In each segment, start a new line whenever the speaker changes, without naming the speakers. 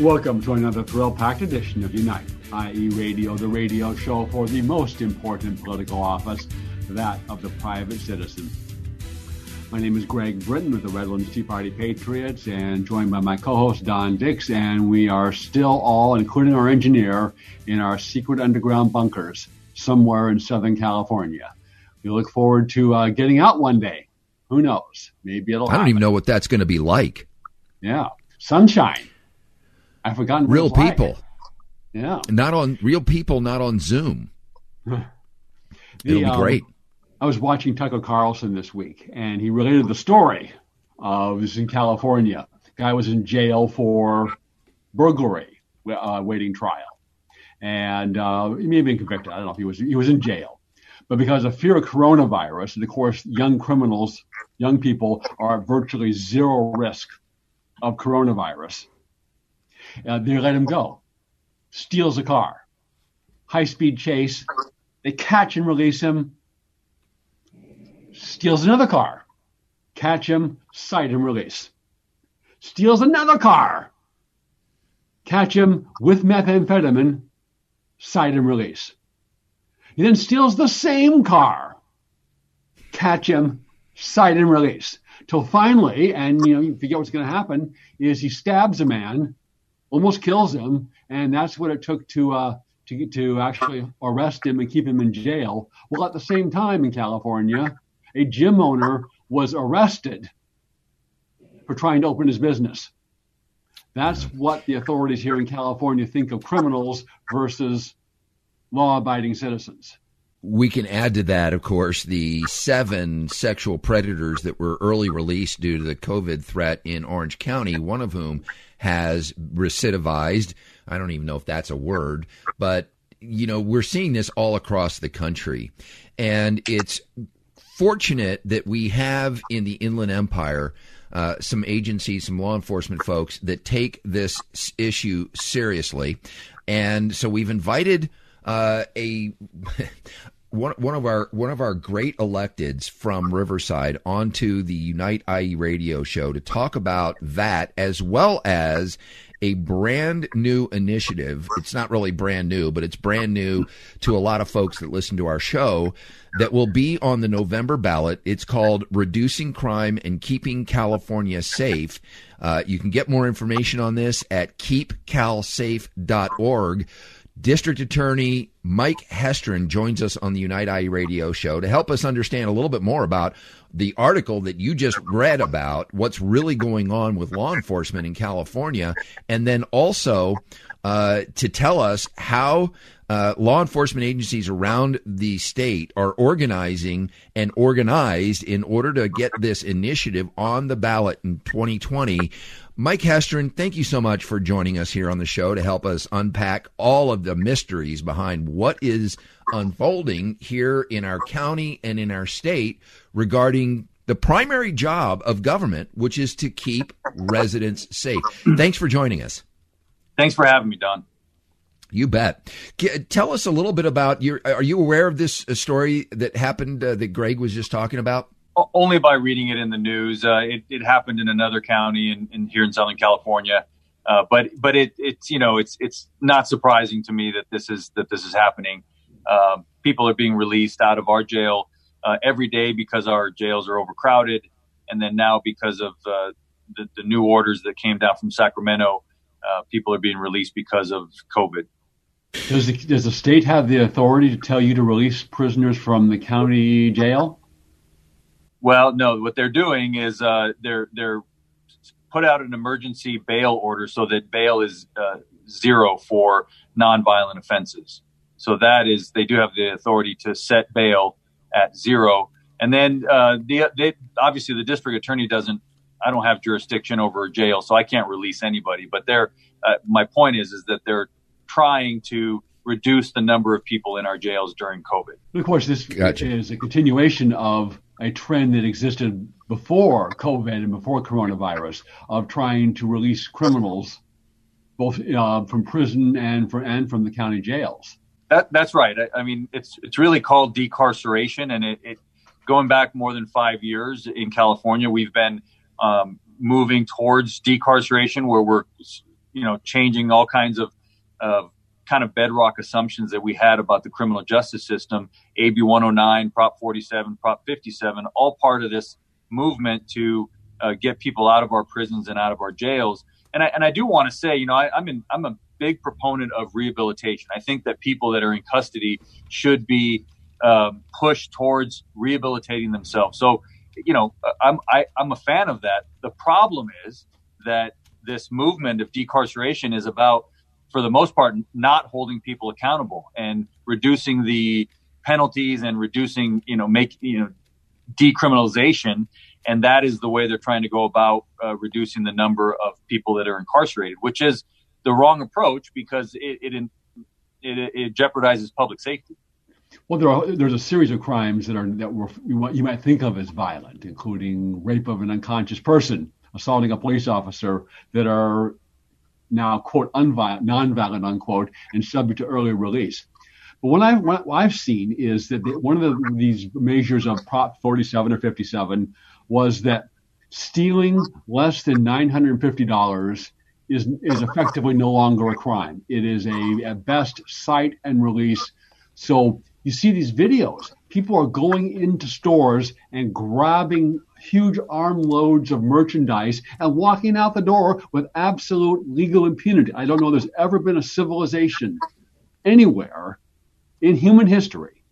Welcome to another thrill packed edition of Unite, IE, Radio, the radio show for the most important political office, that of the private citizen. My name is Greg Britton with the Redlands Tea Party Patriots and joined by my co host Don Dix, and we are still all, including our engineer, in our secret underground bunkers somewhere in Southern California. We look forward to uh, getting out one day. Who knows? Maybe it'll
I don't
happen.
even know what that's going to be like.
Yeah. Sunshine. I've forgotten
Real
like.
people.
Yeah.
Not on real people, not on Zoom.
The,
It'll be
um,
great.
I was watching Tucker Carlson this week, and he related the story of this in California. Guy was in jail for burglary, uh, waiting trial, and uh, he may have been convicted. I don't know if he was. He was in jail, but because of fear of coronavirus, and of course, young criminals, young people are at virtually zero risk of coronavirus. Uh, they let him go. Steals a car. High speed chase. They catch and release him steals another car, catch him, cite and release. Steals another car, catch him with methamphetamine, cite and release. He then steals the same car, catch him, cite and release. Till finally, and you know, you forget what's going to happen, is he stabs a man, almost kills him, and that's what it took to uh, to to actually arrest him and keep him in jail. Well, at the same time in California, a gym owner was arrested for trying to open his business. That's what the authorities here in California think of criminals versus law abiding citizens.
We can add to that, of course, the seven sexual predators that were early released due to the COVID threat in Orange County, one of whom has recidivized. I don't even know if that's a word, but you know, we're seeing this all across the country. And it's fortunate that we have in the Inland Empire uh, some agencies, some law enforcement folks that take this issue seriously. And so we've invited uh, a one one of our one of our great electeds from Riverside onto the Unite IE radio show to talk about that as well as a brand new initiative. It's not really brand new, but it's brand new to a lot of folks that listen to our show that will be on the November ballot. It's called Reducing Crime and Keeping California Safe. Uh, you can get more information on this at keepcalsafe.org. District Attorney Mike Hestrin joins us on the Unite IE radio show to help us understand a little bit more about the article that you just read about what's really going on with law enforcement in California, and then also uh, to tell us how uh, law enforcement agencies around the state are organizing and organized in order to get this initiative on the ballot in 2020. Mike Hestrin, thank you so much for joining us here on the show to help us unpack all of the mysteries behind what is unfolding here in our county and in our state regarding the primary job of government, which is to keep residents safe. Thanks for joining us.
Thanks for having me, Don.
You bet. Tell us a little bit about your. Are you aware of this uh, story that happened uh, that Greg was just talking about?
Only by reading it in the news. Uh, it, it happened in another county in here in Southern California. Uh, but but it it's you know it's it's not surprising to me that this is that this is happening. Um, people are being released out of our jail uh, every day because our jails are overcrowded, and then now because of uh, the, the new orders that came down from Sacramento, uh, people are being released because of COVID.
Does the, does the state have the authority to tell you to release prisoners from the county jail?
Well, no. What they're doing is uh, they're they're put out an emergency bail order so that bail is uh, zero for nonviolent offenses. So that is they do have the authority to set bail at zero, And then uh, the they, obviously the district attorney doesn't. I don't have jurisdiction over a jail, so I can't release anybody. But they're uh, my point is is that they're trying to reduce the number of people in our jails during COVID.
Of course, this gotcha. is a continuation of a trend that existed before COVID and before coronavirus of trying to release criminals both uh, from prison and from and from the county jails.
That, that's right. I, I, mean, it's it's really called decarceration, and it, it, going back more than five years in California, we've been um, moving towards decarceration, where we're you know changing all kinds of of kind of bedrock assumptions that we had about the criminal justice system. AB 109, Prop 47, Prop 57, all part of this movement to uh, get people out of our prisons and out of our jails. And I, and I do want to say, you know, I, I'm in, I'm a big proponent of rehabilitation. I think that people that are in custody should be um, pushed towards rehabilitating themselves. So, you know, I'm I, am i am a fan of that. The problem is that this movement of decarceration is about for the most part, not holding people accountable and reducing the penalties and reducing, you know, make, you know, decriminalization. And that is the way they're trying to go about uh, reducing the number of people that are incarcerated, which is the wrong approach because it, it, it, it jeopardizes public safety.
Well, there are, there's a series of crimes that are that were you might think of as violent, including rape of an unconscious person, assaulting a police officer, that are now quote unviolent, non-violent unquote, and subject to early release. But what I've, what I've seen is that one of the, these measures of Prop 47 or 57 was that stealing less than $950 is, is effectively no longer a crime. It is a, at best cite and release. So you see these videos. People are going into stores and grabbing huge armloads of merchandise and walking out the door with absolute legal impunity. I don't know there's ever been a civilization anywhere in human history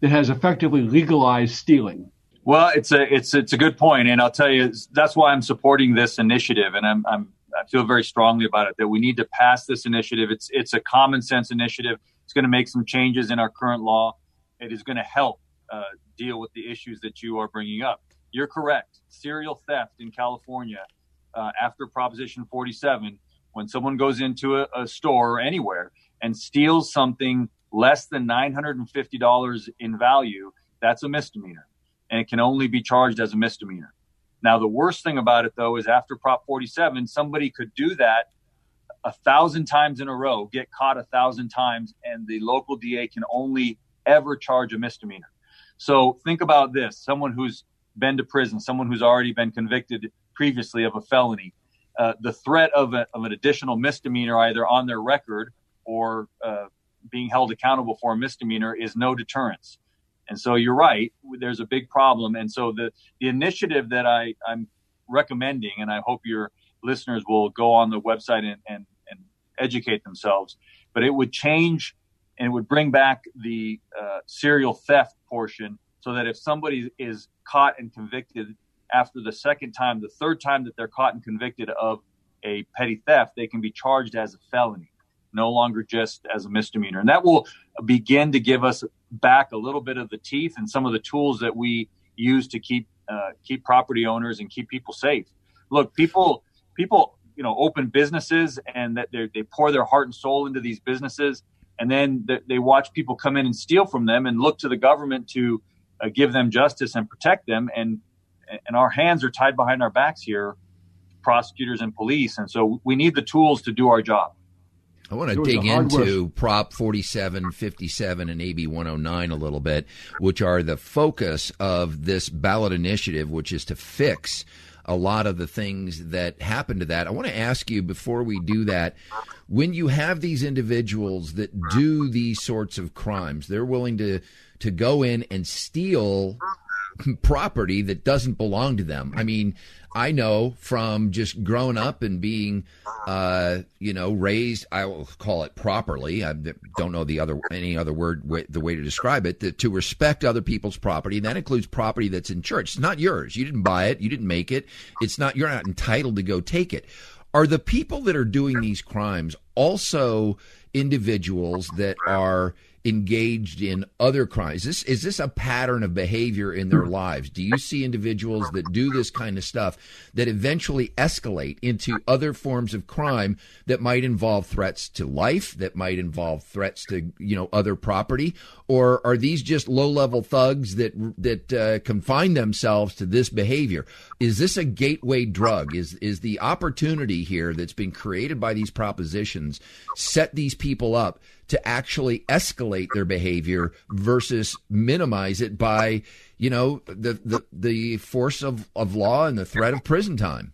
that has effectively legalized stealing.
Well, it's a it's it's a good point, and I'll tell you that's why I'm supporting this initiative, and I'm, I'm I feel very strongly about it that we need to pass this initiative. It's it's a common sense initiative. It's going to make some changes in our current law. It is going to help uh, deal with the issues that you are bringing up. You're correct. Serial theft in California uh, after Proposition 47, when someone goes into a, a store or anywhere and steals something less than $950 in value, that's a misdemeanor. And it can only be charged as a misdemeanor. Now, the worst thing about it, though, is after Prop 47, somebody could do that a thousand times in a row, get caught a thousand times, and the local DA can only ever charge a misdemeanor. So think about this someone who's been to prison, someone who's already been convicted previously of a felony, uh, the threat of, a, of, an additional misdemeanor either on their record or uh, being held accountable for a misdemeanor is no deterrence. And so you're right, there's a big problem. And so the, the initiative that I, I'm recommending, and I hope your listeners will go on the website and, and, and educate themselves, but it would change and it would bring back the uh, serial theft portion so that if somebody is caught and convicted after the second time, the third time that they're caught and convicted of a petty theft, they can be charged as a felony, no longer just as a misdemeanor. And that will begin to give us back a little bit of the teeth and some of the tools that we use to keep uh, keep property owners and keep people safe. Look, people people you know open businesses and that they pour their heart and soul into these businesses, and then they watch people come in and steal from them and look to the government to uh, give them justice and protect them. And and our hands are tied behind our backs here, prosecutors and police. And so we need the tools to do our job.
I want to dig into Prop 47, 57, and AB 109 a little bit, which are the focus of this ballot initiative, which is to fix a lot of the things that happen to that. I want to ask you before we do that when you have these individuals that do these sorts of crimes, they're willing to to go in and steal property that doesn't belong to them. I mean, I know from just growing up and being, uh, you know, raised. I will call it properly. I don't know the other any other word way, the way to describe it. That to respect other people's property. And that includes property that's in church. It's not yours. You didn't buy it. You didn't make it. It's not. You're not entitled to go take it. Are the people that are doing these crimes also individuals that are engaged in other crimes? Is this, is this a pattern of behavior in their lives? Do you see individuals that do this kind of stuff that eventually escalate into other forms of crime that might involve threats to life, that might involve threats to you know other property, or are these just low-level thugs that that uh, confine themselves to this behavior? Is this a gateway drug? Is is the opportunity here that's been created by these propositions set these people up to actually escalate their behavior versus minimize it by, you know, the the, the force of, of law and the threat of prison time.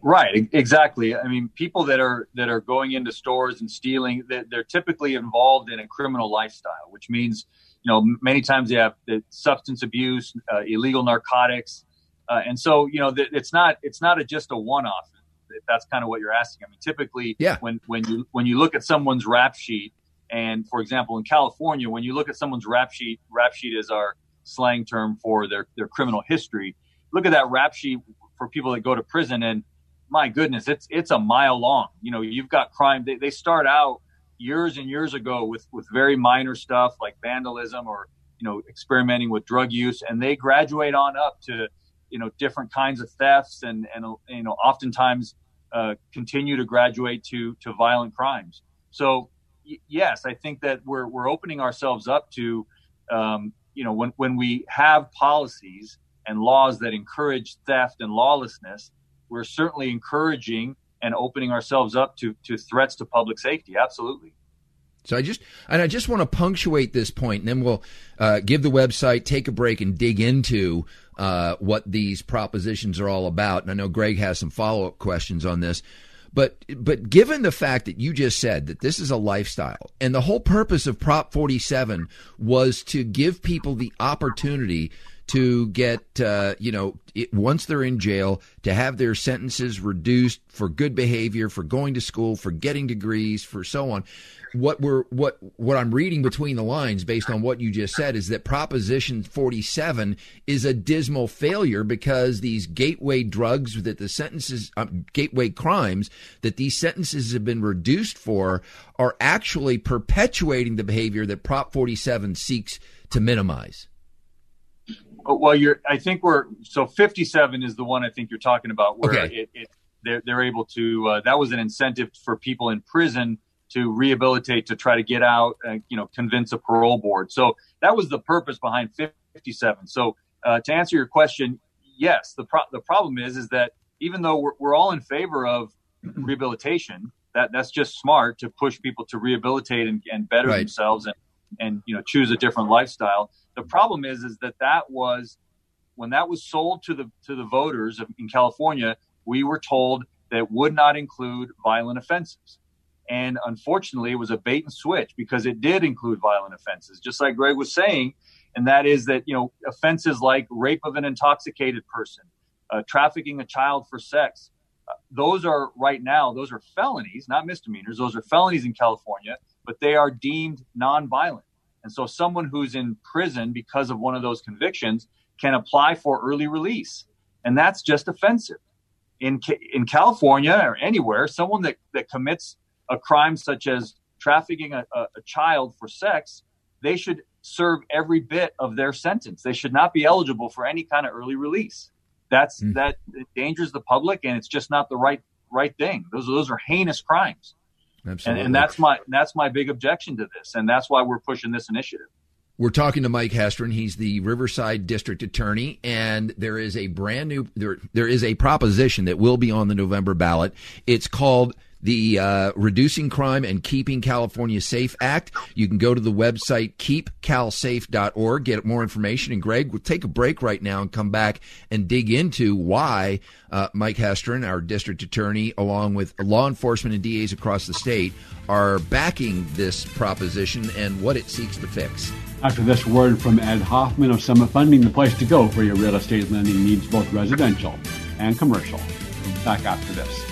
Right, exactly. I mean, people that are that are going into stores and stealing, they're, they're typically involved in a criminal lifestyle, which means, you know, many times they have the substance abuse, uh, illegal narcotics, uh, and so you know, it's not it's not a, just a one off if that's kind of what you're asking. I mean, typically,
yeah.
when when you when you look at someone's rap sheet, and for example, in California, when you look at someone's rap sheet, rap sheet is our slang term for their their criminal history. Look at that rap sheet for people that go to prison, and my goodness, it's it's a mile long. You know, you've got crime. They, they start out years and years ago with with very minor stuff like vandalism or you know experimenting with drug use, and they graduate on up to you know different kinds of thefts and and you know oftentimes uh, continue to graduate to to violent crimes. So y- yes, I think that we're we're opening ourselves up to um, you know when when we have policies and laws that encourage theft and lawlessness, we're certainly encouraging and opening ourselves up to to threats to public safety. Absolutely.
So I just and I just want to punctuate this point, and then we'll uh, give the website, take a break, and dig into uh, what these propositions are all about. And I know Greg has some follow up questions on this. But but given the fact that you just said that this is a lifestyle, and the whole purpose of Prop 47 was to give people the opportunity to get uh, you know it, once they're in jail to have their sentences reduced for good behavior, for going to school, for getting degrees, for so on what we're what what I'm reading between the lines based on what you just said is that Proposition 47 is a dismal failure because these gateway drugs that the sentences um, gateway crimes that these sentences have been reduced for are actually perpetuating the behavior that Prop 47 seeks to minimize.
Well, you're. I think we're so 57 is the one I think you're talking about where
okay.
it, it they're, they're able to. Uh, that was an incentive for people in prison to rehabilitate to try to get out and you know convince a parole board. So that was the purpose behind 57 so uh, to answer your question yes the pro- the problem is is that even though we're, we're all in favor of rehabilitation that that's just smart to push people to rehabilitate and, and better
right.
themselves and and you know choose a different lifestyle. The problem is is that that was when that was sold to the to the voters in California we were told that would not include violent offenses and unfortunately, it was a bait and switch because it did include violent offenses, just like Greg was saying. And that is that, you know, offenses like rape of an intoxicated person, uh, trafficking a child for sex, uh, those are right now, those are felonies, not misdemeanors. Those are felonies in California, but they are deemed nonviolent. And so someone who's in prison because of one of those convictions can apply for early release. And that's just offensive. In, in California or anywhere, someone that, that commits a crime such as trafficking a, a, child for sex, they should serve every bit of their sentence. They should not be eligible for any kind of early release. That's mm. that endangers the public, and it's just not the right right thing. Those those are heinous crimes.
Absolutely.
And, and that's my that's my big objection to this, and that's why we're pushing this initiative.
We're talking to Mike Hestrin. He's the Riverside District Attorney, and there is a brand new there there is a proposition that will be on the November ballot. It's called the uh, Reducing Crime and Keeping California Safe Act. You can go to the website keepcalsafe.org, get more information. And Greg, we'll take a break right now and come back and dig into why uh, Mike Hestrin, our district attorney, along with law enforcement and DAs across the state, are backing this proposition and what it seeks to fix.
After this word from Ed Hoffman of Summit Funding, the place to go for your real estate lending needs, both residential and commercial. Back after this.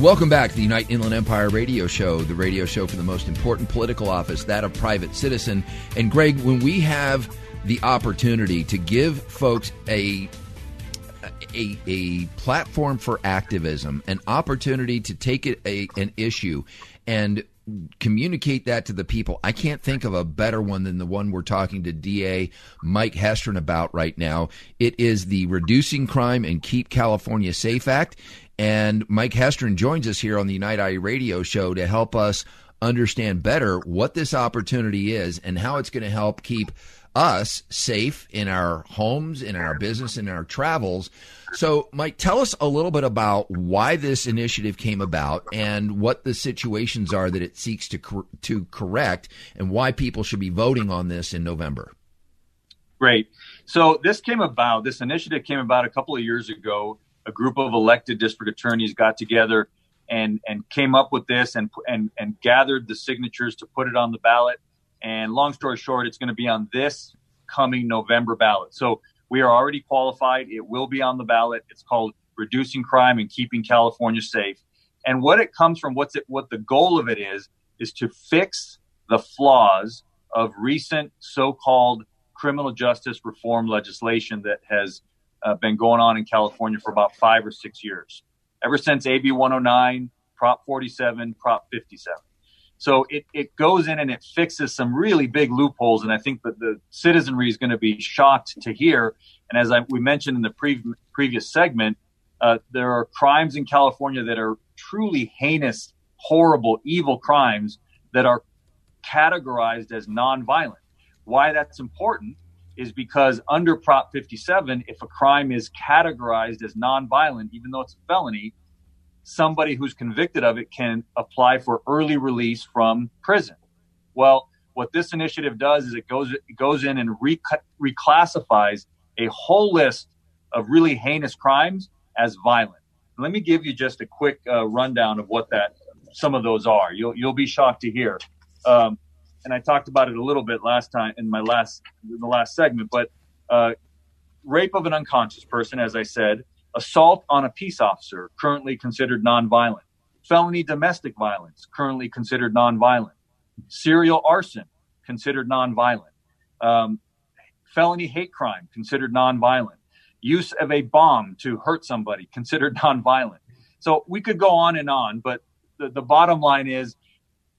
Welcome back to the Unite Inland Empire radio show, the radio show for the most important political office, that of private citizen. And Greg, when we have the opportunity to give folks a a, a platform for activism, an opportunity to take it a, an issue and communicate that to the people. I can't think of a better one than the one we're talking to DA Mike Hestrin about right now. It is the Reducing Crime and Keep California Safe Act. And Mike Hestrin joins us here on the Unite IE radio show to help us understand better what this opportunity is and how it's going to help keep us safe in our homes, in our business, in our travels. So, Mike, tell us a little bit about why this initiative came about and what the situations are that it seeks to cor- to correct, and why people should be voting on this in November.
Great. So, this came about. This initiative came about a couple of years ago a group of elected district attorneys got together and and came up with this and and and gathered the signatures to put it on the ballot. And long story short, it's going to be on this coming November ballot. So we are already qualified. It will be on the ballot. It's called Reducing Crime and Keeping California Safe. And what it comes from, what's it, what the goal of it is, is to fix the flaws of recent so-called criminal justice reform legislation that has uh, been going on in California for about five or six years, ever since AB 109, Prop 47, Prop 57. So it, it goes in and it fixes some really big loopholes. And I think that the citizenry is going to be shocked to hear. And as I, we mentioned in the pre- previous segment, uh, there are crimes in California that are truly heinous, horrible, evil crimes that are categorized as nonviolent. Why that's important is because under Prop 57, if a crime is categorized as nonviolent, even though it's a felony, somebody who's convicted of it can apply for early release from prison. Well, what this initiative does is it goes it goes in and reclassifies a whole list of really heinous crimes as violent. Let me give you just a quick uh, rundown of what that some of those are. You'll you'll be shocked to hear. Um, and I talked about it a little bit last time in my last in the last segment, but uh, rape of an unconscious person, as I said, assault on a peace officer, currently considered nonviolent, felony domestic violence, currently considered nonviolent, serial arson, considered nonviolent, um, felony hate crime, considered nonviolent, use of a bomb to hurt somebody, considered nonviolent. So we could go on and on, but the, the bottom line is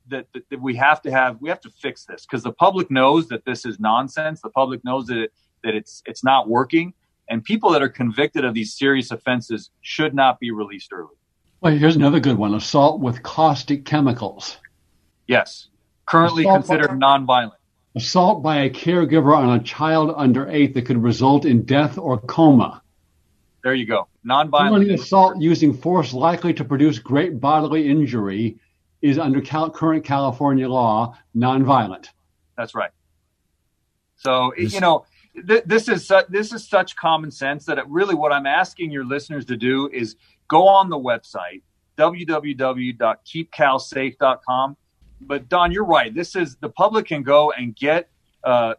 that, that, that we have to have we have to fix this because the public knows that this is nonsense. The public knows that it, that it's it's not working, and people that are convicted of these serious offenses should not be released early.
Well, here's another good one: assault with caustic chemicals.
Yes, currently assault considered by, nonviolent.
Assault by a caregiver on a child under eight that could result in death or coma.
There you go. Nonviolent.
assault using force likely to produce great bodily injury is under cal- current California law nonviolent.
That's right. So this, you know, th- this is su- this is such common sense that it really what I'm asking your listeners to do is go on the website www.keepcalsafe.com. But Don, you're right. This is the public can go and get uh,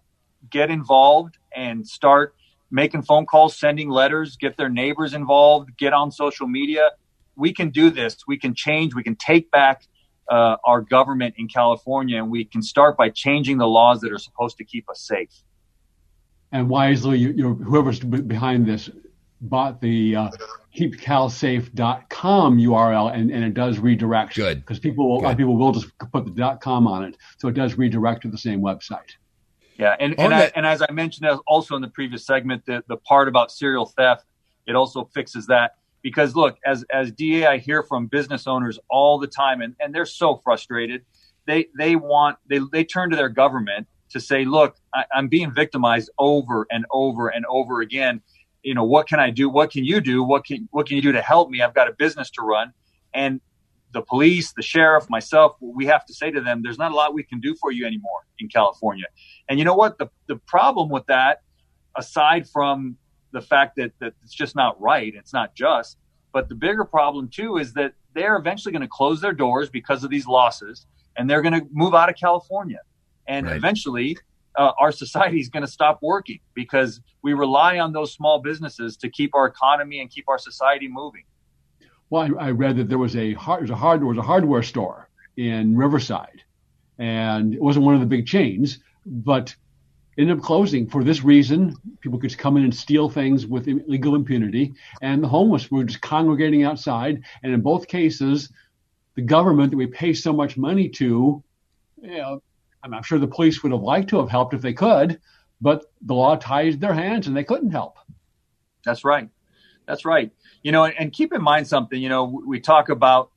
get involved and start making phone calls, sending letters, get their neighbors involved, get on social media. We can do this. We can change. We can take back uh, our government in California, and we can start by changing the laws that are supposed to keep us safe.
And wisely, you, you whoever's behind this bought the uh, keepcalsafe.com URL, and, and it does redirect.
Good.
Because people, will, a lot of people will just put the .com on it, so it does redirect to the same website.
Yeah, and and, I, and, as I mentioned also in the previous segment, the, the part about serial theft, it also fixes that. Because look, as as DA, I hear from business owners all the time, and, and they're so frustrated. They they want they they turn to their government to say, look, I, I'm being victimized over and over and over again. You know, what can I do? What can you do? What can what can you do to help me? I've got a business to run, and the police, the sheriff, myself, we have to say to them, there's not a lot we can do for you anymore in California. And you know what? The, the problem with that, aside from the fact that, that it's just not right, it's not just, but the bigger problem too is that they're eventually going to close their doors because of these losses and they're going to move out of California. And right. eventually, uh, our society is going to stop working because we rely on those small businesses to keep our economy and keep our society moving.
Well, I, I read that there was a hard, was a hard, was a hardware store in Riverside, and it wasn't one of the big chains, but ended up closing for this reason. People could come in and steal things with legal impunity, and the homeless were just congregating outside. And in both cases, the government that we pay so much money to, you know, I'm sure the police would have liked to have helped if they could, but the law ties their hands and they couldn't help.
That's right. That's right. You know, and, and keep in mind something. You know, we talk about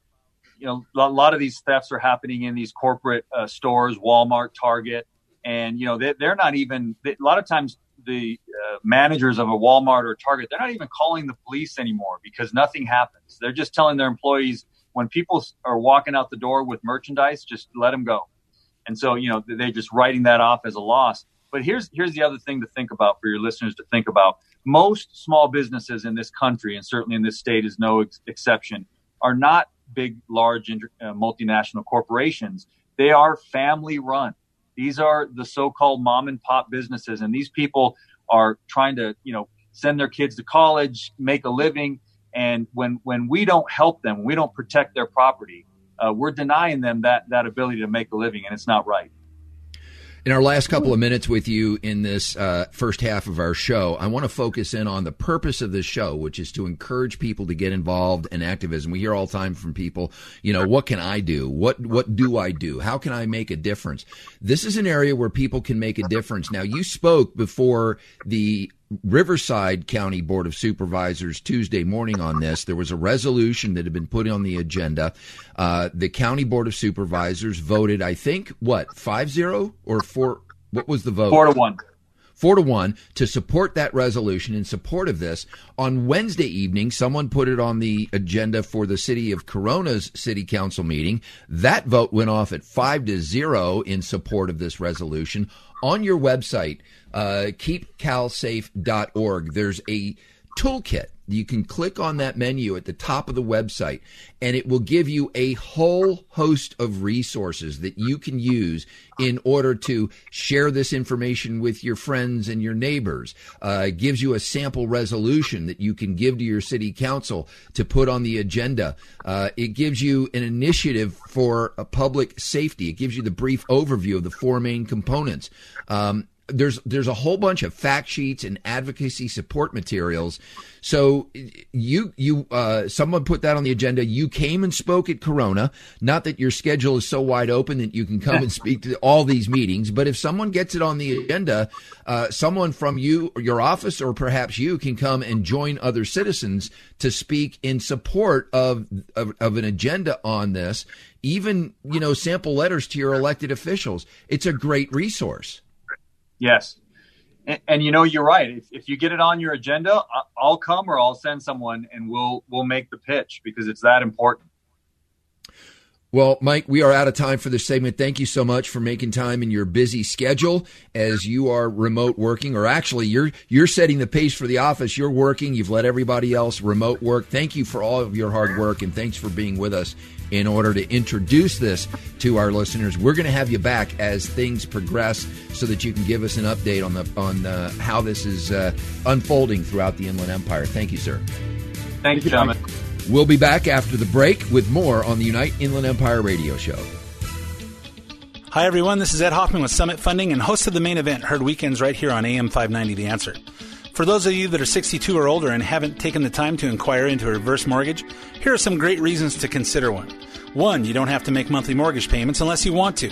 you know a lot of these thefts are happening in these corporate uh, stores walmart target and you know they, are not even they, a lot of times the uh, managers of a walmart or target they're not even calling the police anymore because nothing happens they're just telling their employees when people are walking out the door with merchandise just let them go and so you know they're just writing that off as a loss but here's here's the other thing to think about for your listeners to think about most small businesses in this country and certainly in this state is no ex- exception are not big, large uh, multinational corporations. They are family run. These are the so-called mom and pop businesses, and these people are trying to, you know, send their kids to college, make a living. And when when we don't help them, we don't protect their property, uh, we're denying them that that ability to make a living, and it's not right.
In our last couple of minutes with you in this uh, first half of our show, I want to focus in on the purpose of this show, which is to encourage people to get involved in activism. We hear all the time from people, you know, what can I do? What what do I do? How can I make a difference? This is an area where people can make a difference. Now, you spoke before the Riverside County Board of Supervisors Tuesday morning on this. There was a resolution that had been put on the agenda. Uh, the County Board of Supervisors voted, I think, what, 5 0 or 4? What was the vote?
4 to 1.
Four to one to support that resolution in support of this. On Wednesday evening, someone put it on the agenda for the city of Corona's city council meeting. That vote went off at five to zero in support of this resolution. On your website, uh, keepcalsafe.org. There's a toolkit. You can click on that menu at the top of the website, and it will give you a whole host of resources that you can use in order to share this information with your friends and your neighbors. Uh, it gives you a sample resolution that you can give to your city council to put on the agenda. Uh, it gives you an initiative for public safety. It gives you the brief overview of the four main components. Um, there's there's a whole bunch of fact sheets and advocacy support materials. So you you uh, someone put that on the agenda. You came and spoke at Corona. Not that your schedule is so wide open that you can come and speak to all these meetings, but if someone gets it on the agenda, uh, someone from you or your office or perhaps you can come and join other citizens to speak in support of, of, of an agenda on this. Even you know sample letters to your elected officials. It's a great resource.
Yes. And, and, you know, you're right. If, if you get it on your agenda, I'll come or I'll send someone and we'll we'll make the pitch because it's that important.
Well, Mike, we are out of time for this segment. Thank you so much for making time in your busy schedule as you are remote working, or actually you're you're setting the pace for the office. You're working. You've let everybody else remote work. Thank you for all of your hard work and thanks for being with us in order to introduce this to our listeners. We're going to have you back as things progress so that you can give us an update on the on uh, how this is uh, unfolding throughout the Inland Empire. Thank you, sir.
Thank you, gentlemen.
We'll be back after the break with more on the Unite Inland Empire radio show.
Hi, everyone. This is Ed Hoffman with Summit Funding and host of the main event, heard weekends right here on AM 590 The Answer. For those of you that are 62 or older and haven't taken the time to inquire into a reverse mortgage, here are some great reasons to consider one. One, you don't have to make monthly mortgage payments unless you want to.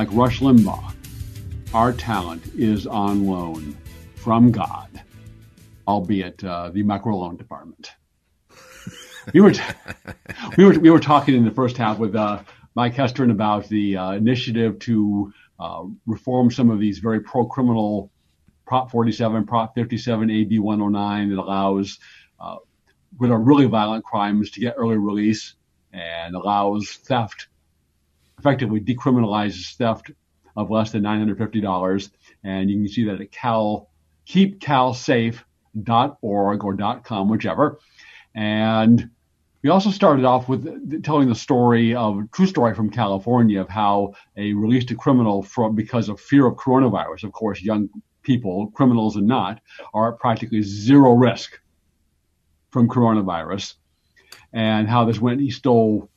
like Rush Limbaugh, our talent is on loan from God, albeit uh, the microloan department. we were, t- we were we were talking in the first half with uh, Mike Hestrin about the uh, initiative to uh, reform some of these very pro-criminal Prop 47, Prop 57, AB 109 that allows uh, what are really violent crimes to get early release and allows theft, effectively decriminalizes theft of less than $950. And you can see that at cal, keepcalsafe.org or .com, whichever. And we also started off with telling the story of true story from California of how a released a criminal from because of fear of coronavirus. Of course, young people, criminals and not, are at practically zero risk from coronavirus. And how this went, he stole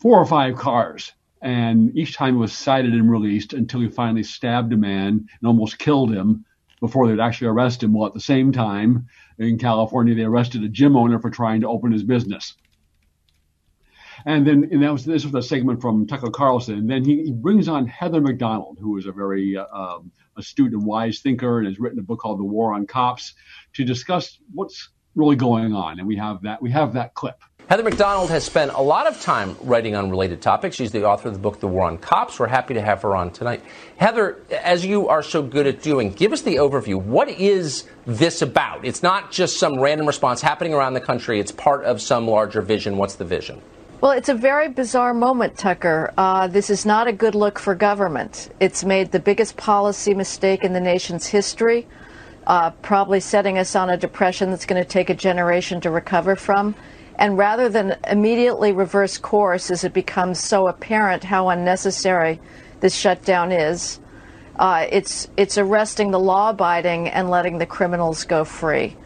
four or five cars. And each time he was cited and released until he finally stabbed a man and almost killed him before they'd actually arrest him. Well, at the same time, in California, they arrested a gym owner for trying to open his business. And then and that was this was a segment from Tucker Carlson. And then he, he brings on Heather Mac Donald, who is a very uh, um, astute and wise thinker and has written a book called The War on Cops to discuss what's really going on. And we have that we have that clip.
Heather Mac Donald has spent a lot of time writing on related topics. She's the author of the book The War on Cops. We're happy to have her on tonight. Heather, as you are so good at doing, give us the overview. What is this about? It's not just some random response happening around the country, it's part of some larger vision. What's the vision?
Well, it's a very bizarre moment, Tucker. Uh, this is not a good look for government. It's made the biggest policy mistake in the nation's history, uh, probably setting us on a depression that's going to take a generation to recover from. And rather than immediately reverse course as it becomes so apparent how unnecessary this shutdown is, uh, it's, it's arresting the law abiding and letting the criminals go free.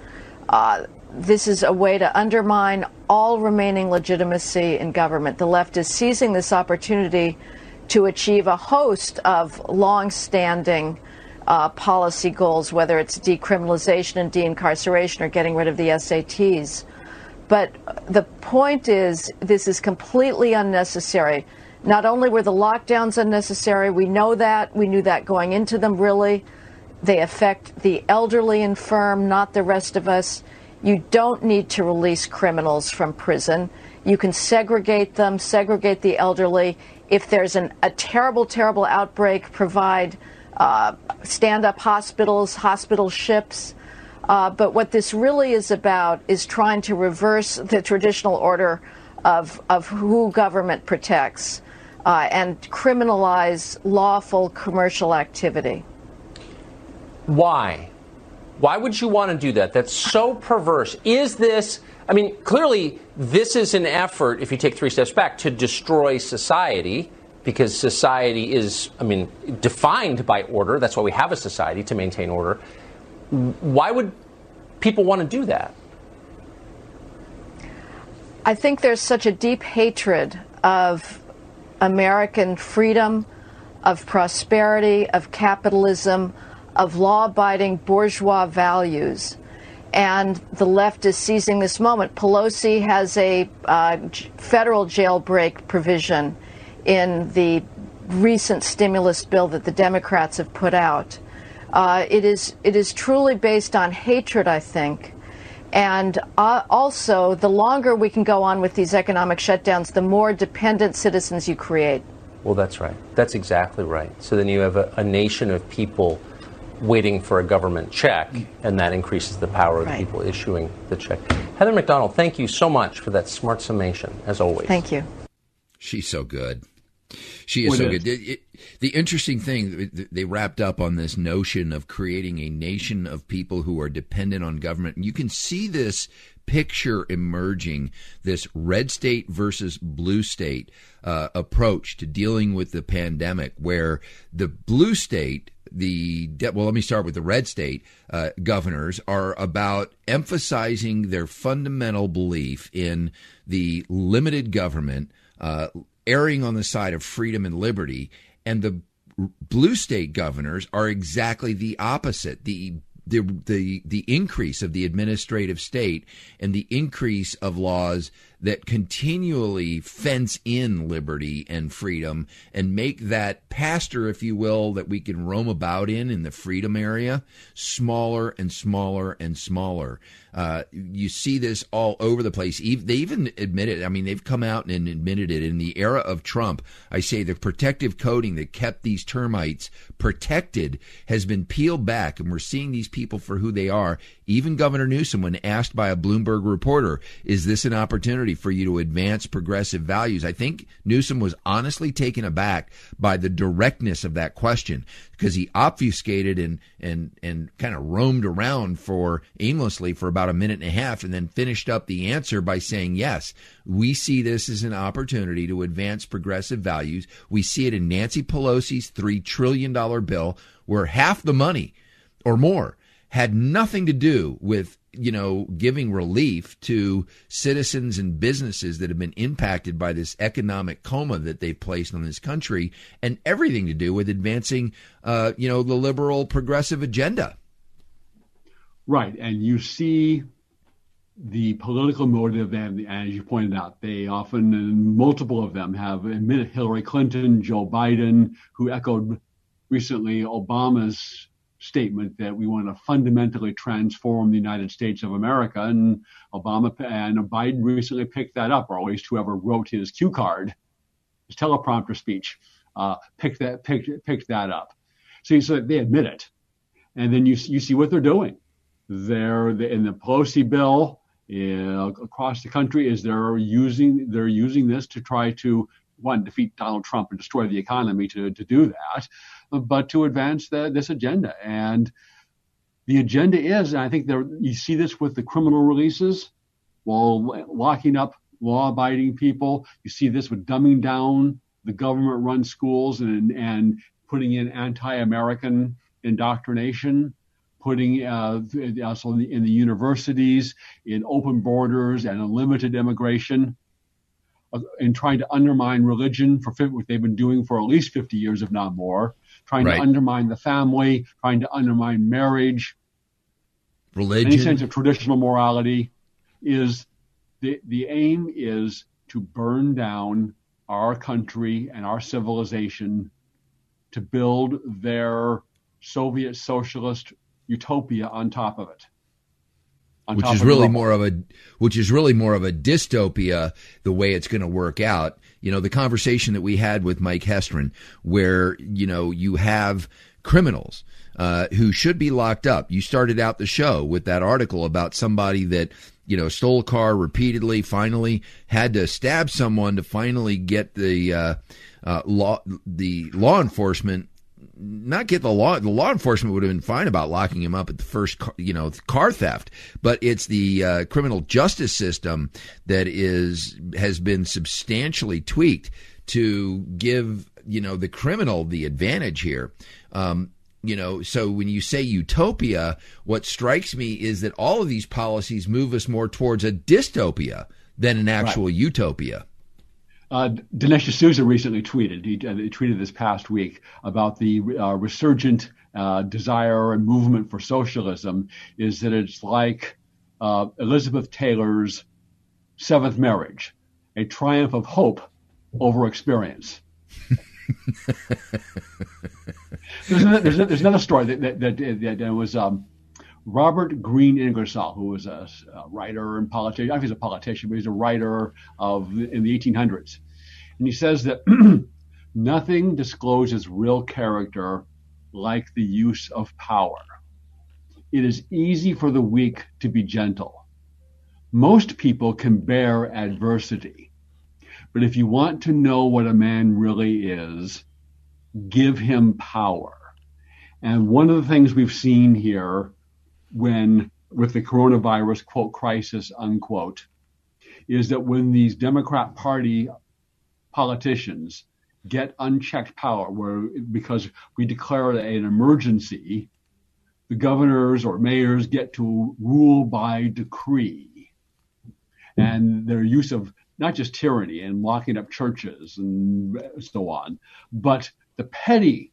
Uh, this is a way to undermine all remaining legitimacy in government. The left is seizing this opportunity to achieve a host of long-standing uh, policy goals, whether it's decriminalization and deincarceration or getting rid of the SATs. But the point is, this is completely unnecessary. Not only were the lockdowns unnecessary, we know that, we knew that going into them, really. They affect the elderly infirm, not the rest of us. You don't need to release criminals from prison. You can segregate them, segregate the elderly. If there's an, a terrible, terrible outbreak, provide uh, stand up hospitals, hospital ships. Uh, but what this really is about is trying to reverse the traditional order of, of who government protects uh, and criminalize lawful commercial activity.
Why? Why would you want to do that? That's so perverse. Is this, I mean, clearly, this is an effort, if you take three steps back, to destroy society because society is, I mean, defined by order. That's why we have a society to maintain order. Why would people want to do that?
I think there's such a deep hatred of American freedom, of prosperity, of capitalism, of law abiding bourgeois values. And the left is seizing this moment. Pelosi has a uh, federal jailbreak provision in the recent stimulus bill that the Democrats have put out. Uh, it is it is truly based on hatred, I think, and uh, also the longer we can go on with these economic shutdowns, the more dependent citizens you create.
Well, that's right. That's exactly right. So then you have a, a nation of people waiting for a government check, and that increases the power of
Right.
the people issuing the check. Heather Mac Donald, thank you so much for that smart summation, as always.
Thank you.
She's so good. She is
Well,
so good. It- it- the interesting thing, they wrapped up on this notion of creating a nation of people who are dependent on government. And you can see this picture emerging this red state versus blue state uh, approach to dealing with the pandemic, where the blue state the de- well let me start with the red state uh, governors are about emphasizing their fundamental belief in the limited government uh, erring on the side of freedom and liberty and the blue state governors are exactly the opposite. The the the the increase of the administrative state and the increase of laws that continually fence in liberty and freedom and make that pasture, if you will, that we can roam about in in the freedom area smaller and smaller and smaller. Uh, you see this all over the place. They even admit it. I mean, they've come out and admitted it. In the era of Trump, I say the protective coating that kept these termites protected has been peeled back, and we're seeing these people for who they are. Even Governor Newsom, when asked by a Bloomberg reporter, is this an opportunity for you to advance progressive values? I think Newsom was honestly taken aback by the directness of that question because he obfuscated and and and kind of roamed around for aimlessly for about a minute and a half and then finished up the answer by saying yes we see this as an opportunity to advance progressive values we see it in Nancy Pelosi's 3 trillion dollar bill where half the money or more had nothing to do with you know giving relief to citizens and businesses that have been impacted by this economic coma that they've placed on this country and everything to do with advancing uh, you know the liberal progressive agenda.
Right, and you see the political motive, and as you pointed out, they often, and multiple of them, have admitted Hillary Clinton, Joe Biden, who echoed recently Obama's statement that we want to fundamentally transform the United States of America, and Obama and Biden recently picked that up, or at least whoever wrote his cue card, his teleprompter speech, uh, picked that picked picked that up. So, so they admit it, and then you you see what they're doing they're in the Pelosi bill uh, across the country is they're using they're using this to try to one defeat Donald Trump and destroy the economy to to do that, but to advance the, this agenda and the agenda is and I think there you see this with the criminal releases while locking up law-abiding people. You see this with dumbing down the government-run schools and and putting in anti-American indoctrination putting uh, also in the, in the universities, in open borders and unlimited immigration, and trying to undermine religion for what they've been doing for at least 50 years, if not more, trying
Right.
to undermine the family, trying to undermine marriage,
religion
any sense of traditional morality, is the the aim is to burn down our country and our civilization to build their Soviet socialist utopia on top of it.
Which is really more of a which is really more of a dystopia the way it's going to work out. You know the conversation that we had with mike Hestrin where you know you have criminals uh, who should be locked up. You started out the show with that article about somebody that you know stole a car repeatedly finally had to stab someone to finally get the uh, uh, law the law enforcement not get the law. The law enforcement would have been fine about locking him up at the first, car, you know, car theft. But it's the uh, criminal justice system that is has been substantially tweaked to give you know the criminal the advantage here. Um, you know, so when you say utopia, what strikes me is that all of these policies move us more towards a dystopia than an actual right. utopia.
Uh, Dinesh D'Souza recently tweeted, he, uh, he, tweeted this past week about the uh, resurgent uh, desire and movement for socialism is that it's like uh, Elizabeth Taylor's seventh marriage, a triumph of hope over experience. there's, another, there's, there's, another story that, that, that, that was um, Robert Green Ingersoll, who was a, a, writer and politician. I think he's a politician, but he's a writer of in the 1800s. And he says that nothing discloses real character like the use of power. It is easy for the weak to be gentle. Most people can bear adversity. But if you want to know what a man really is, give him power. And one of the things we've seen here when with the coronavirus quote crisis unquote is that when these Democrat Party politicians get unchecked power, where because we declare an emergency, the governors or mayors get to rule by decree, and their use of not just tyranny and locking up churches and so on, but the petty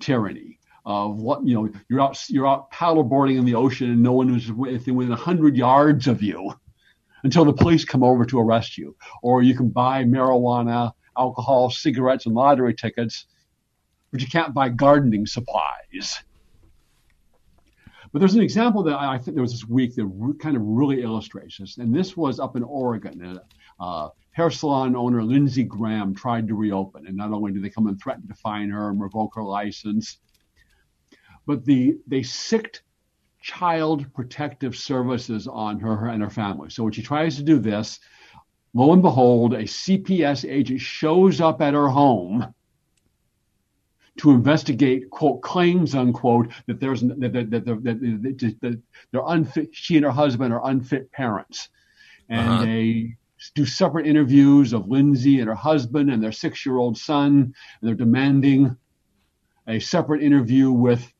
tyranny of what you know you're out you're out paddleboarding in the ocean and no one is within a hundred yards of you until the police come over to arrest you. Or you can buy marijuana alcohol cigarettes and lottery tickets but you can't buy gardening supplies. But there's an example that I think there was this week that kind of really illustrates this. And this was up in Oregon uh, hair salon owner Lindsey Graham tried to reopen. And not only did they come and threaten to fine her and revoke her license but the they sicked child protective services on her and her family. So when she tries to do this, lo and behold, a CPS agent shows up at her home to investigate quote claims unquote that there's that that, that, that, that, that they're unfit. She and her husband are unfit parents, and uh-huh. they do separate interviews of Lindsey and her husband and their six-year-old son, and they're demanding a separate interview with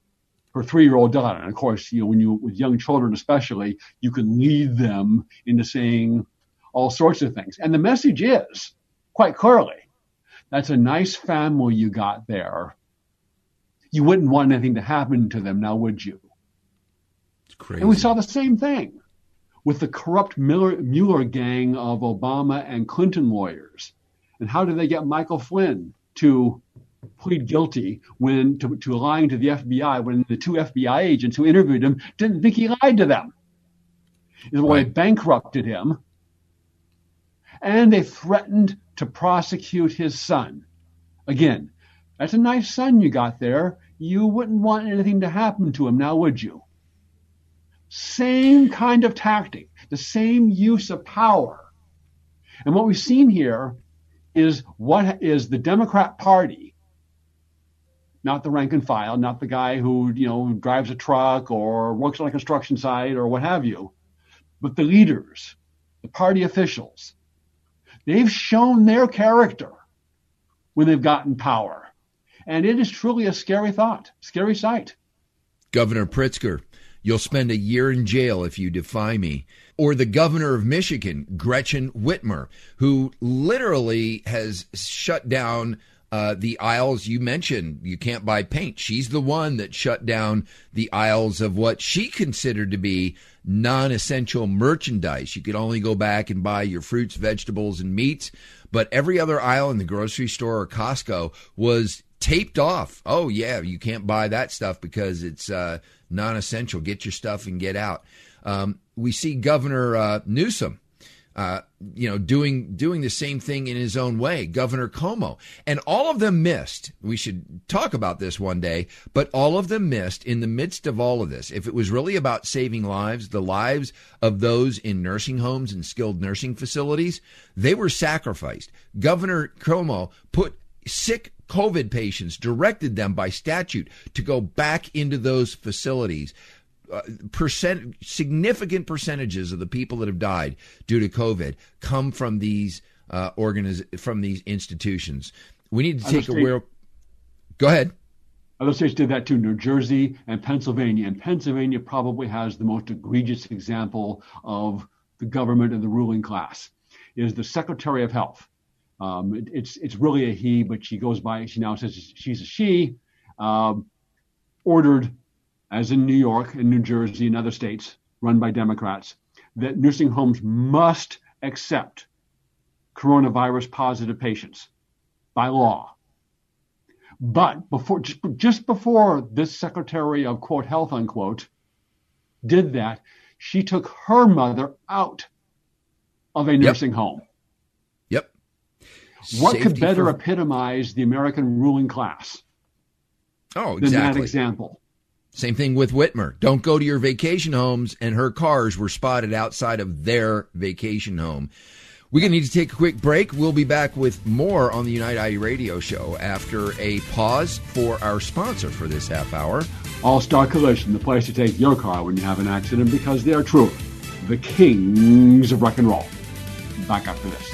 her three-year-old daughter. And of course, you know, when you with young children especially, you can lead them into saying all sorts of things. And the message is quite clearly, that's a nice family you got there. You wouldn't want anything to happen to them, now would you?
It's crazy.
And we saw the same thing with the corrupt Miller, Mueller gang of Obama and Clinton lawyers. And how did they get Michael Flynn to plead guilty when to, to lying to the FBI when the two FBI agents who interviewed him didn't think he lied to them. Is why right. bankrupted him. And they threatened to prosecute his son. Again, that's a nice son you got there. You wouldn't want anything to happen to him now, would you? Same kind of tactic, the same use of power. And what we've seen here is what is the Democrat Party not the rank and file, not the guy who, you know, drives a truck or works on a construction site or what have you, but the leaders, the party officials. They've shown their character when they've gotten power. And it is truly a scary thought, scary sight.
Governor Pritzker, you'll spend a year in jail if you defy me. Or the governor of Michigan, Gretchen Whitmer, who literally has shut down uh, the aisles you mentioned. You can't buy paint. She's the one that shut down the aisles of what she considered to be non essential merchandise. You could only go back and buy your fruits, vegetables, and meats. But every other aisle in the grocery store or Costco was taped off. Oh, yeah, you can't buy that stuff because it's uh, non essential. Get your stuff and get out. Um, we see Governor uh, Newsom uh, you know, doing doing the same thing in his own way, Governor Cuomo, and all of them missed. We should talk about this one day, but all of them missed in the midst of all of this. If it was really about saving lives, the lives of those in nursing homes and skilled nursing facilities, they were sacrificed. Governor Cuomo put sick COVID patients, directed them by statute to go back into those facilities uh, percent significant percentages of the people that have died due to COVID come from these uh, organiz- from these institutions. We need to take a real Go ahead.
Other states did that too, New Jersey and Pennsylvania. And Pennsylvania probably has the most egregious example of the government and the ruling class. Is the Secretary of Health. Um, it, it's it's really a he, but she goes by. She now says she's a she. Um, ordered, as in New York and New Jersey and other states run by Democrats, that nursing homes must accept coronavirus positive patients by law. But before, just, before this secretary of quote health unquote did that, she took her mother out of a nursing yep. home.
Yep.
What Safety could better for... epitomize the American ruling class?
Oh, exactly. Than
that example.
Same thing with Whitmer. Don't go to your vacation homes, and her cars were spotted outside of their vacation home. We're going to need to take a quick break. We'll be back with more on the Unite IE radio show after a pause for our sponsor for this half hour.
All Star Collision, the place to take your car when you have an accident because they're truly the kings of rock and roll. Back after this.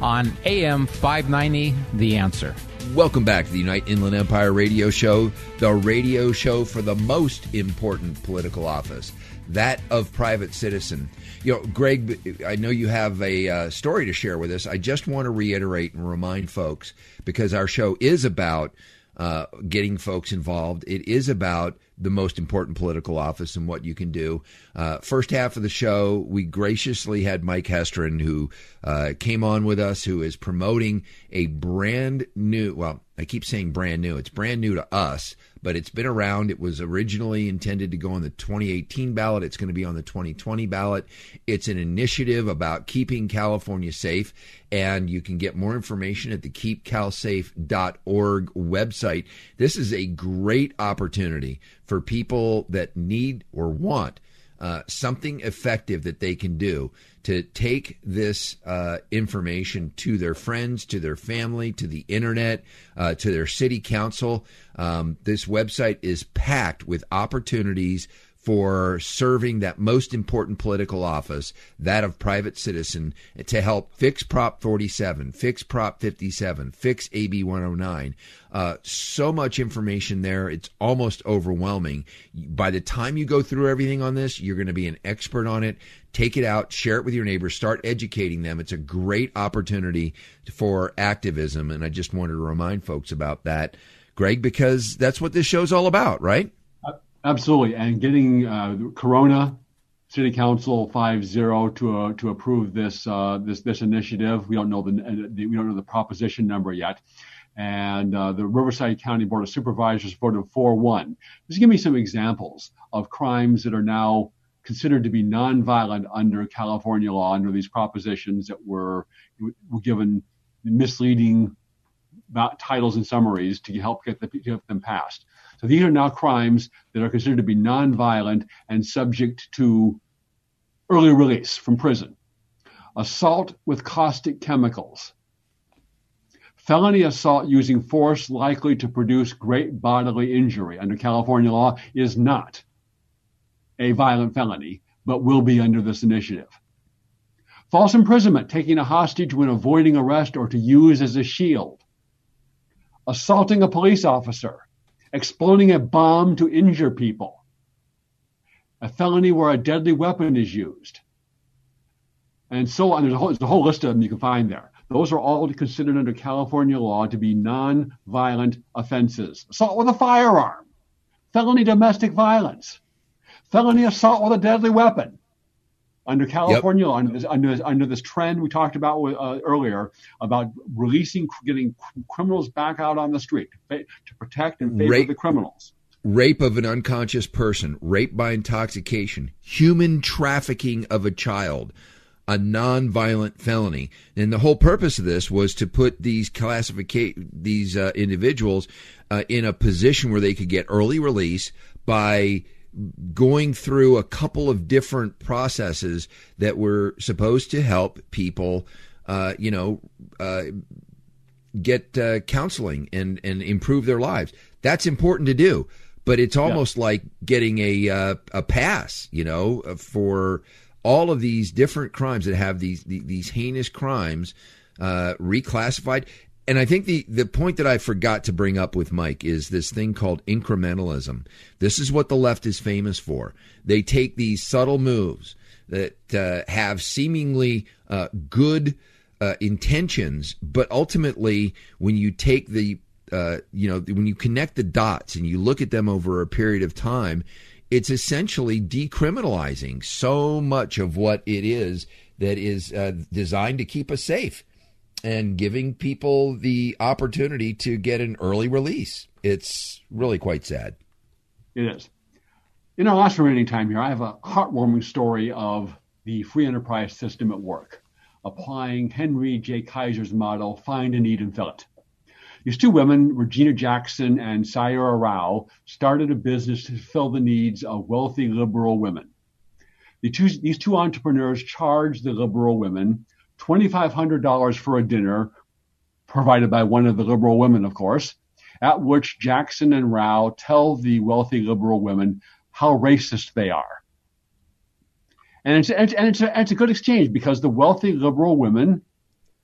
on AM 590, The Answer.
Welcome back to the Unite Inland Empire radio show, the radio show for the most important political office, that of private citizen. You know, Greg, I know you have a uh, story to share with us. I just want to reiterate and remind folks because our show is about uh, getting folks involved. It is about the most important political office and what you can do. Uh, first half of the show, we graciously had Mike Hestrin, who uh, came on with us, who is promoting a brand new, well, I keep saying brand new. It's brand new to us, but it's been around. It was originally intended to go on the 2018 ballot. It's going to be on the 2020 ballot. It's an initiative about keeping California safe, and you can get more information at the keepcalsafe.org website. This is a great opportunity for people that need or want uh, something effective that they can do to take this uh, information to their friends, to their family, to the internet, uh, to their city council. Um, this website is packed with opportunities for serving that most important political office, that of private citizen, to help fix Prop 47, fix Prop 57, fix AB 109. Uh, so much information there, it's almost overwhelming. By the time you go through everything on this, you're going to be an expert on it. Take it out, share it with your neighbors, start educating them. It's a great opportunity for activism, and I just wanted to remind folks about that, Greg, because that's what this show's all about, right?
Absolutely, and getting uh, Corona City Council five zero to uh, to approve this uh, this this initiative. We don't know the, we don't know the proposition number yet, and uh, the Riverside County Board of Supervisors voted four one. Just give me some examples of crimes that are now considered to be nonviolent under California law under these propositions that were were given misleading titles and summaries to help get, the, get them passed. So these are now crimes that are considered to be nonviolent and subject to early release from prison. Assault with caustic chemicals. Felony assault using force likely to produce great bodily injury under California law is not a violent felony, but will be under this initiative. False imprisonment, taking a hostage when avoiding arrest or to use as a shield. Assaulting a police officer, exploding a bomb to injure people, a felony where a deadly weapon is used, and so on. There's a whole, there's a whole list of them you can find there. Those are all considered under California law to be non-violent offenses. Assault with a firearm, felony domestic violence, felony assault with a deadly weapon, under California law, under this under this, under this trend we talked about uh, earlier about releasing, getting criminals back out on the street to protect and favor
Rape-
the criminals.
rape of an unconscious person, rape by intoxication, human trafficking of a child, a non-violent felony. And the whole purpose of this was to put these classificate these uh, individuals uh, in a position where they could get early release by going through a couple of different processes that were supposed to help people, uh, you know, uh, get uh, counseling and and improve their lives. That's important to do, but it's almost like getting a uh, a pass, you know, for all of these different crimes that have these these, these heinous crimes uh, reclassified. And I think the, the point that I forgot to bring up with Mike is this thing called incrementalism. This is what the left is famous for. They take these subtle moves that uh, have seemingly uh, good uh, intentions, but ultimately, when you take the uh, you know when you connect the dots and you look at them over a period of time, it's essentially decriminalizing so much of what it is that is uh, designed to keep us safe and giving people the opportunity to get an early release. It's really quite sad.
It is. In our last remaining time here, I have a heartwarming story of the free enterprise system at work, applying Henry J. Kaiser's model find a need and fill it. These two women, Regina Jackson and Saira Rao, started a business to fill the needs of wealthy liberal women. The two, these two entrepreneurs charged the liberal women $2,500 for a dinner provided by one of the liberal women, of course, at which Jackson and Rao tell the wealthy liberal women how racist they are. And it's, and it's, a, it's a good exchange because the wealthy liberal women,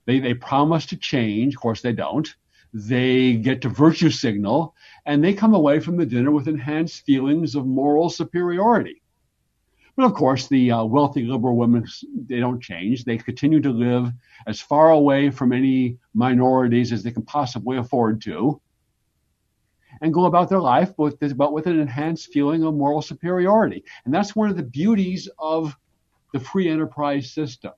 they, they promise to change. Of course, they don't. They get to virtue signal and they come away from the dinner with enhanced feelings of moral superiority. But of course, the uh, wealthy liberal women, they don't change. They continue to live as far away from any minorities as they can possibly afford to and go about their life with, but with an enhanced feeling of moral superiority. And that's one of the beauties of the free enterprise system.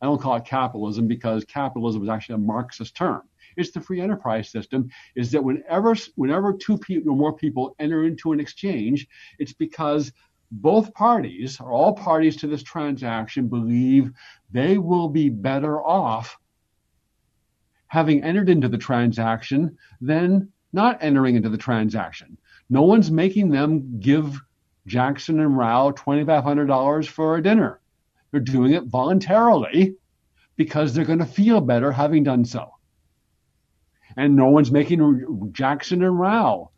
I don't call it capitalism because capitalism is actually a Marxist term. It's the free enterprise system is that whenever whenever two people or more people enter into an exchange, it's because both parties or all parties to this transaction believe they will be better off having entered into the transaction than not entering into the transaction. No one's making them give Jackson and Rao $2,500 for a dinner. They're doing it voluntarily because they're going to feel better having done so. And no one's making Jackson and Rao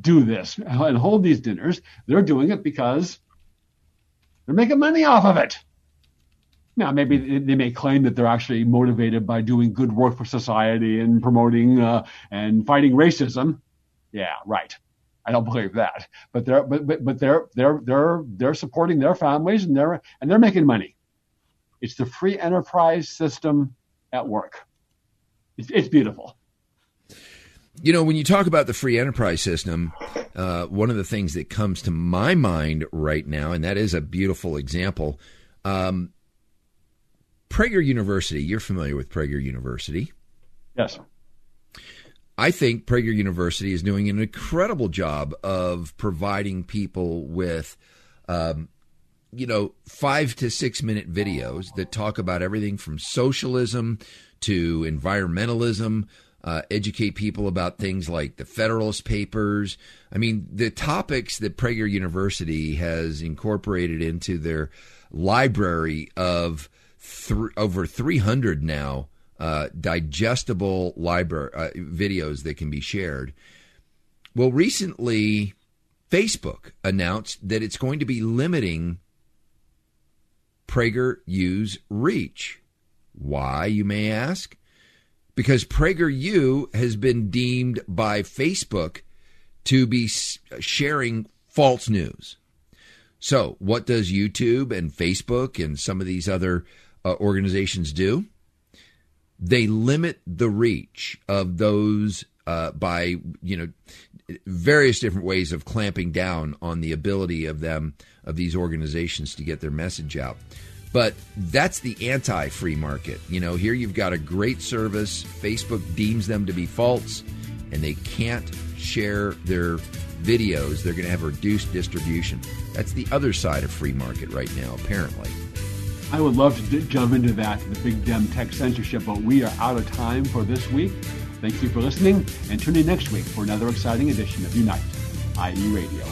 do this and hold these dinners. They're doing it because they're making money off of it. Now, maybe they may claim that they're actually motivated by doing good work for society and promoting uh, and fighting racism. Yeah, right. I don't believe that. But they're but, but but they're they're they're they're supporting their families and they're and they're making money. It's the free enterprise system at work. It's, it's beautiful.
You know, when you talk about the free enterprise system, uh, one of the things that comes to my mind right now, and that is a beautiful example, um, Prager University. You're familiar with Prager University.
Yes.
I think Prager University is doing an incredible job of providing people with, um, you know, five to six minute videos that talk about everything from socialism to environmentalism, uh, educate people about things like the Federalist Papers. I mean, the topics that Prager University has incorporated into their library of th- over 300 now uh, digestible library uh, videos that can be shared. Well, recently, Facebook announced that it's going to be limiting PragerU's reach. Why, you may ask? Because PragerU has been deemed by Facebook to be sharing false news. So, what does YouTube and Facebook and some of these other uh, organizations do? They limit the reach of those uh, by, you know, various different ways of clamping down on the ability of them, of these organizations to get their message out. But that's the anti free market. You know, here you've got a great service. Facebook deems them to be false, and they can't share their videos. They're going to have reduced distribution. That's the other side of free market right now, apparently.
I would love to d- jump into that, the big dem tech censorship, but we are out of time for this week. Thank you for listening, and tune in next week for another exciting edition of Unite, IE Radio.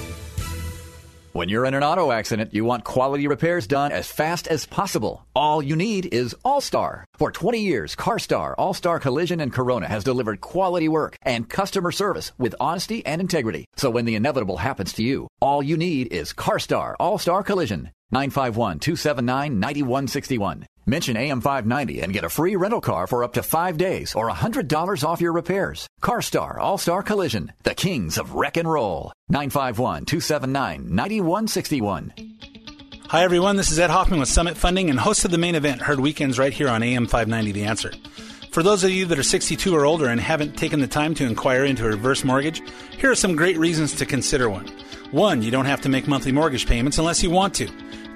When you're in an auto accident, you want quality repairs done as fast as possible. All you need is All-Star. For 20 years, CarStar, All-Star Collision and Corona has delivered quality work and customer service with honesty and integrity. So when the inevitable happens to you, all you need is CarStar, All-Star Collision. 951-279-9161. Mention AM590 and get a free rental car for up to five days or $100 off your repairs. CarStar All-Star Collision, the kings of wreck and roll. 951-279-9161.
Hi, everyone. This is Ed Hoffman with Summit Funding and host of the main event, heard weekends right here on AM 590 The Answer. For those of you that are 62 or older and haven't taken the time to inquire into a reverse mortgage, here are some great reasons to consider one. One, you don't have to make monthly mortgage payments unless you want to.